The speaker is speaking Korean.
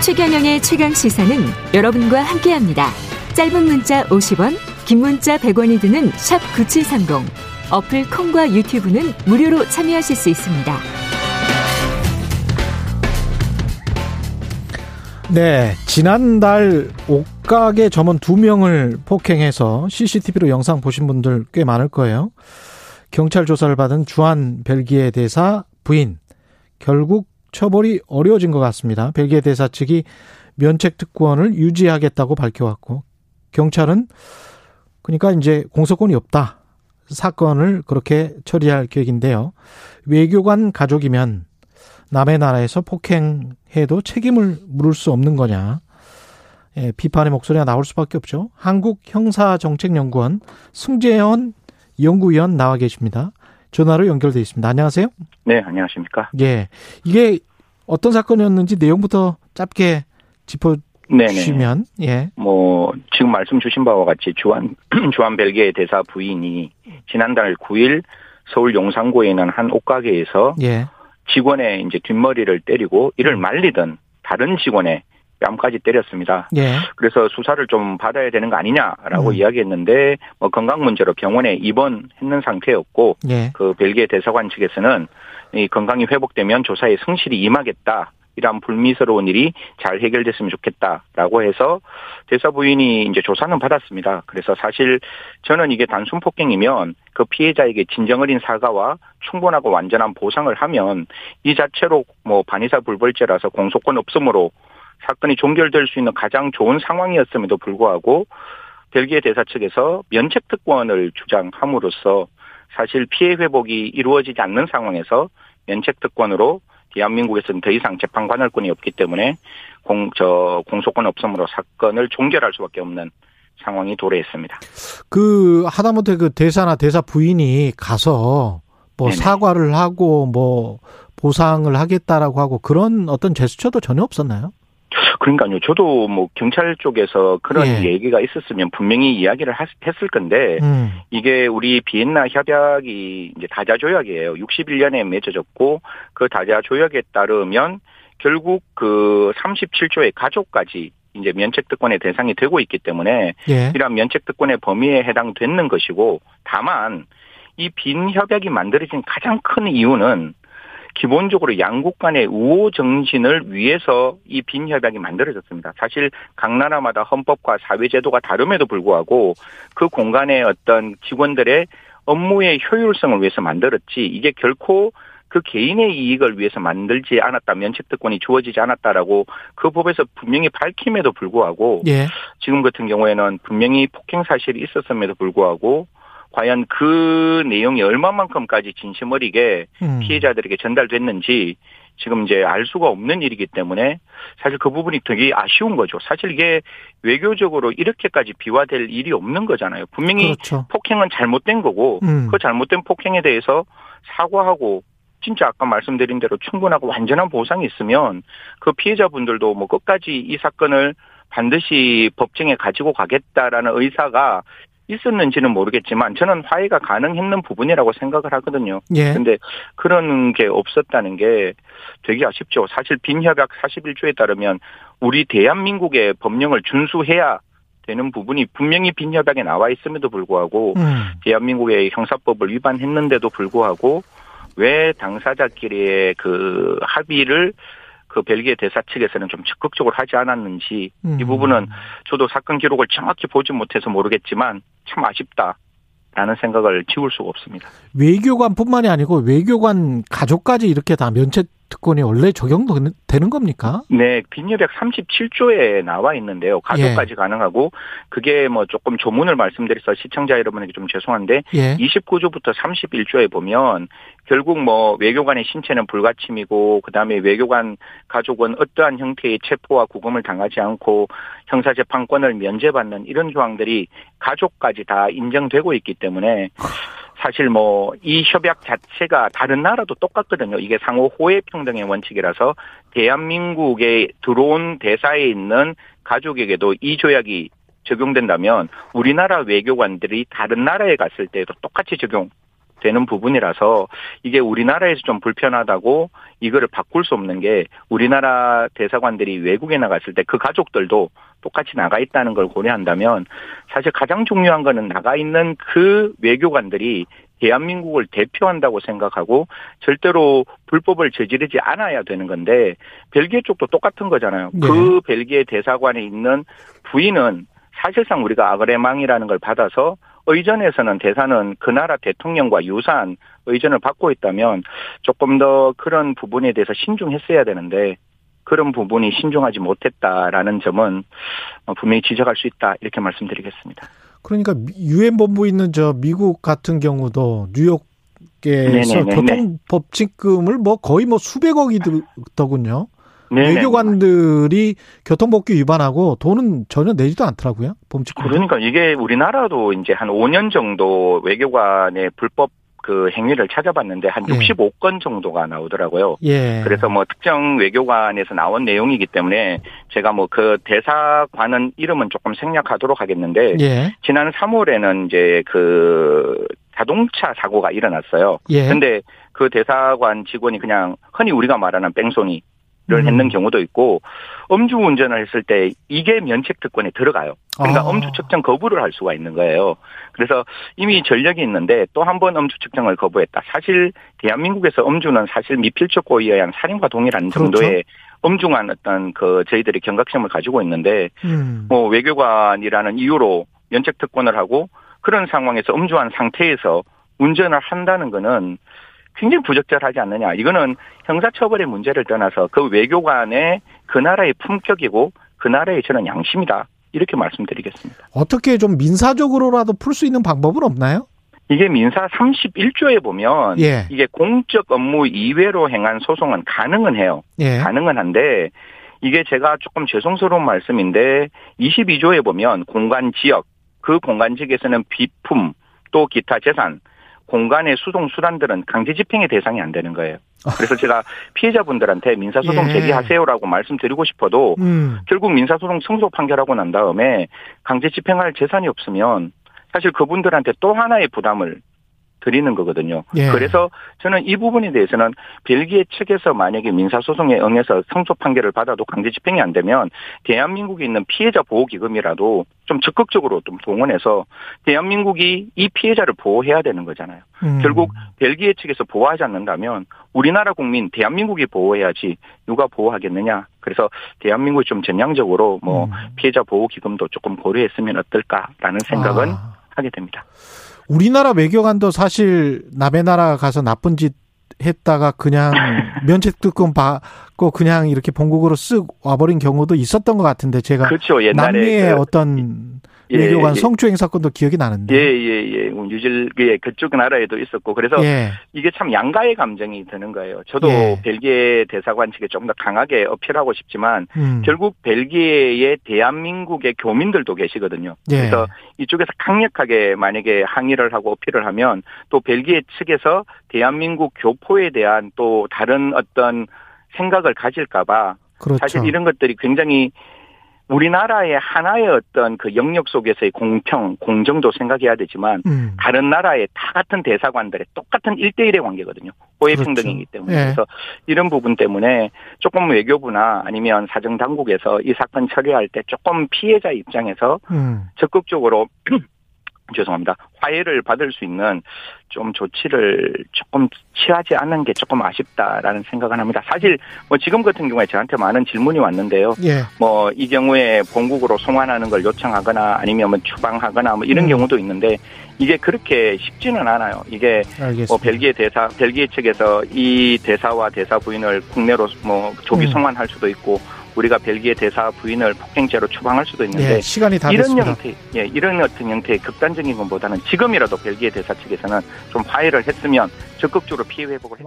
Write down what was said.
최경영의 최강 시사는 여러분과 함께합니다. 짧은 문자 50원, 긴 문자 100원이 드는 샵 9730. 어플 콩과 유튜브는 무료로 참여하실 수 있습니다. 네, 지난달 옥각의 점원 두 명을 폭행해서 CCTV로 영상 보신 분들 꽤 많을 거예요. 경찰 조사를 받은 주한 벨기에 대사 부인 결국 처벌이 어려워진 것 같습니다. 벨기에 대사 측이 면책 특권을 유지하겠다고 밝혀왔고 경찰은 그러니까 이제 공소권이 없다. 사건을 그렇게 처리할 계획인데요. 외교관 가족이면 남의 나라에서 폭행해도 책임을 물을 수 없는 거냐. 예, 비판의 목소리가 나올 수밖에 없죠. 한국 형사정책연구원 승재현 연구위원 나와 계십니다. 전화로 연결돼 있습니다. 안녕하세요. 네, 안녕하십니까. 예. 이게 어떤 사건이었는지 내용부터 짧게 짚어 주시면 예. 뭐 지금 말씀 주신 바와 같이 주한 주한 벨기에 대사 부인이 지난달 9일 서울 용산구에 있는 한 옷가게에서 예. 직원의 이제 뒷머리를 때리고 이를 음. 말리던 다른 직원의 뺨까지 때렸습니다. 예. 그래서 수사를 좀 받아야 되는 거 아니냐라고 음. 이야기했는데 뭐 건강 문제로 병원에 입원했는 상태였고 예. 그 벨기에 대사관 측에서는 이 건강이 회복되면 조사에 성실히 임하겠다. 이런 불미스러운 일이 잘 해결됐으면 좋겠다라고 해서 대사 부인이 이제 조사는 받았습니다. 그래서 사실 저는 이게 단순 폭행이면 그 피해자에게 진정 어린 사과와 충분하고 완전한 보상을 하면 이 자체로 뭐 반의사 불벌죄라서 공소권 없음으로 사건이 종결될 수 있는 가장 좋은 상황이었음에도 불구하고 벨기에 대사 측에서 면책 특권을 주장함으로써 사실 피해 회복이 이루어지지 않는 상황에서 면책 특권으로 대한민국에서는 더 이상 재판 관할권이 없기 때문에 공, 저, 공소권 없음으로 사건을 종결할 수밖에 없는 상황이 도래했습니다. 그, 하다못해 그 대사나 대사 부인이 가서 뭐 네네. 사과를 하고 뭐 보상을 하겠다라고 하고 그런 어떤 제스처도 전혀 없었나요? 그러니까요. 저도 뭐 경찰 쪽에서 그런 예. 얘기가 있었으면 분명히 이야기를 했을 건데 음. 이게 우리 비엔나 협약이 이제 다자 조약이에요. 61년에 맺어졌고 그 다자 조약에 따르면 결국 그 37조의 가족까지 이제 면책특권의 대상이 되고 있기 때문에 예. 이러한 면책특권의 범위에 해당되는 것이고 다만 이 빈 협약이 만들어진 가장 큰 이유는 기본적으로 양국 간의 우호 정신을 위해서 이 빈 협약이 만들어졌습니다. 사실 각 나라마다 헌법과 사회제도가 다름에도 불구하고 그 공간의 어떤 직원들의 업무의 효율성을 위해서 만들었지 이게 결코 그 개인의 이익을 위해서 만들지 않았다 면책특권이 주어지지 않았다라고 그 법에서 분명히 밝힘에도 불구하고 예. 지금 같은 경우에는 분명히 폭행 사실이 있었음에도 불구하고 과연 그 내용이 얼마만큼까지 진심 어리게 음. 피해자들에게 전달됐는지 지금 이제 알 수가 없는 일이기 때문에 사실 그 부분이 되게 아쉬운 거죠. 사실 이게 외교적으로 이렇게까지 비화될 일이 없는 거잖아요. 분명히 그렇죠. 폭행은 잘못된 거고 음. 그 잘못된 폭행에 대해서 사과하고 진짜 아까 말씀드린 대로 충분하고 완전한 보상이 있으면 그 피해자분들도 뭐 끝까지 이 사건을 반드시 법정에 가지고 가겠다라는 의사가 있었는지는 모르겠지만 저는 화해가 가능했는 부분이라고 생각을 하거든요. 예. 근데 그런 게 없었다는 게 되게 아쉽죠. 사실 빈협약 41조에 따르면 우리 대한민국의 법령을 준수해야 되는 부분이 분명히 빈협약에 나와 있음에도 불구하고 음. 대한민국의 형사법을 위반했는데도 불구하고 왜 당사자끼리의 그 합의를 그 벨기에 대사 측에서는 좀 적극적으로 하지 않았는지 음. 이 부분은 저도 사건 기록을 정확히 보지 못해서 모르겠지만 참 아쉽다. 라는 생각을 지울 수가 없습니다. 외교관뿐만이 아니고 외교관 가족까지 이렇게 다 면책 특권이 원래 적용되는 겁니까? 네, 빈협약 37조에 나와 있는데요. 가족까지 예. 가능하고 그게 뭐 조금 조문을 말씀드려서 시청자 여러분에게 좀 죄송한데 예. 29조부터 31조에 보면 결국 뭐 외교관의 신체는 불가침이고 그다음에 외교관 가족은 어떠한 형태의 체포와 구금을 당하지 않고 형사 재판권을 면제받는 이런 조항들이 가족까지 다 인정되고 있기 때문에 사실 뭐 이 협약 자체가 다른 나라도 똑같거든요. 이게 상호 호혜 평등의 원칙이라서 대한민국에 들어온 대사에 있는 가족에게도 이 조약이 적용된다면 우리나라 외교관들이 다른 나라에 갔을 때도 똑같이 적용 되는 부분이라서 이게 우리나라에서 좀 불편하다고 이거를 바꿀 수 없는 게 우리나라 대사관들이 외국에 나갔을 때 그 가족들도 똑같이 나가 있다는 걸 고려한다면 사실 가장 중요한 거는 나가 있는 그 외교관들이 대한민국을 대표한다고 생각하고 절대로 불법을 저지르지 않아야 되는 건데 벨기에 쪽도 똑같은 거잖아요. 네. 그 벨기에 대사관에 있는 부인은 사실상 우리가 아그레망이라는 걸 받아서 의전에서는 대사는 그 나라 대통령과 유사한 의전을 받고 있다면 조금 더 그런 부분에 대해서 신중했어야 되는데 그런 부분이 신중하지 못했다라는 점은 분명히 지적할 수 있다 이렇게 말씀드리겠습니다. 그러니까 유엔 본부 있는 저 미국 같은 경우도 뉴욕에서 교통법칙금을 뭐 거의 뭐 수백억이 들더군요. 네네. 외교관들이 교통법규 위반하고 돈은 전혀 내지도 않더라고요. 범칙금. 그러니까 이게 우리나라도 이제 한 5년 정도 외교관의 불법 그 행위를 찾아봤는데 한 예. 65건 정도가 나오더라고요. 예. 그래서 뭐 특정 외교관에서 나온 내용이기 때문에 제가 뭐 그 대사관은 이름은 조금 생략하도록 하겠는데 예. 지난 3월에는 이제 그 자동차 사고가 일어났어요. 예. 근데 그 대사관 직원이 그냥 흔히 우리가 말하는 뺑소니 를 음. 했는 경우도 있고 음주 운전을 했을 때 이게 면책 특권에 들어가요. 그러니까 아. 음주 측정 거부를 할 수가 있는 거예요. 그래서 이미 전력이 있는데 또 한 번 음주 측정을 거부했다. 사실 대한민국에서 음주는 사실 미필적 고의에 의한 살인과 동일한 그렇죠. 정도의 엄중한 어떤 그 저희들이 경각심을 가지고 있는데 음. 뭐 외교관이라는 이유로 면책 특권을 하고 그런 상황에서 음주한 상태에서 운전을 한다는 거는 굉장히 부적절하지 않느냐. 이거는 형사처벌의 문제를 떠나서 그 외교관의 그 나라의 품격이고 그 나라의 저는 양심이다. 이렇게 말씀드리겠습니다. 어떻게 좀 민사적으로라도 풀 수 있는 방법은 없나요? 이게 민사 31조에 보면 예. 이게 공적 업무 이외로 행한 소송은 가능은 해요. 예. 가능은 한데 이게 제가 조금 죄송스러운 말씀인데 22조에 보면 공간 지역 그 공간 지역에서는 비품 또 기타 재산 공간의 수동 수단들은 강제 집행의 대상이 안 되는 거예요. 그래서 제가 피해자분들한테 민사소송 예. 제기하세요라고 말씀드리고 싶어도 음. 결국 민사소송 승소 판결하고 난 다음에 강제 집행할 재산이 없으면 사실 그분들한테 또 하나의 부담을 드리는 거거든요. 예. 그래서 저는 이 부분에 대해서는 벨기에 측에서 만약에 민사소송에 응해서 성소 판결을 받아도 강제 집행이 안 되면 대한민국에 있는 피해자 보호 기금이라도 좀 적극적으로 좀 동원해서 대한민국이 이 피해자를 보호해야 되는 거잖아요. 음. 결국 벨기에 측에서 보호하지 않는다면 우리나라 국민 대한민국이 보호해야지 누가 보호하겠느냐. 그래서 대한민국이 좀 전향적으로 뭐 음. 피해자 보호 기금도 조금 고려했으면 어떨까라는 생각은 아. 하게 됩니다. 우리나라 외교관도 사실 남의 나라 가서 나쁜 짓 했다가 그냥 면책특권 받고 그냥 이렇게 본국으로 쓱 와버린 경우도 있었던 것 같은데 제가 그렇죠. 남미의 그, 어떤 예, 외교관 예. 성추행 사건도 기억이 나는데. 예, 예, 예. 뭐 뉴질, 예, 그쪽 나라에도 있었고. 그래서 예. 이게 참 양가의 감정이 드는 거예요. 저도 예. 벨기에 대사관 측에 좀 더 강하게 어필하고 싶지만 음. 결국 벨기에의 대한민국의 교민들도 계시거든요. 예. 그래서 이쪽에서 강력하게 만약에 항의를 하고 어필을 하면 또 벨기에 측에서 대한민국 교포에 대한 또 다른 어떤 생각을 가질까봐 그렇죠. 사실 이런 것들이 굉장히 우리나라의 하나의 어떤 그 영역 속에서의 공평, 공정도 생각해야 되지만 음. 다른 나라의 다 같은 대사관들의 똑같은 1대1의 관계거든요. 호혜평등이기 그렇죠. 때문에. 예. 그래서 이런 부분 때문에 조금 외교부나 아니면 사정당국에서 이 사건 처리할 때 조금 피해자 입장에서 음. 적극적으로 죄송합니다. 화해를 받을 수 있는 좀 조치를 조금 취하지 않는 게 조금 아쉽다라는 생각을 합니다. 사실 뭐 지금 같은 경우에 저한테 많은 질문이 왔는데요. 예. 뭐이 경우에 본국으로 송환하는 걸 요청하거나 아니면 뭐 추방하거나 뭐 이런 음. 경우도 있는데 이게 그렇게 쉽지는 않아요. 이게 뭐 알겠습니다. 뭐 벨기에 대사 벨기에 측에서 이 대사와 대사 부인을 국내로 뭐 조기 음. 송환할 수도 있고 우리가 벨기에 대사 부인을 폭행죄로 추방할 수도 있는데 예, 시간이 다 이런 됐습니다. 형태, 예, 이런 어떤 형태의 극단적인 것보다는 지금이라도 벨기에 대사 측에서는 좀 화해를 했으면 적극적으로 피해 회복을 했.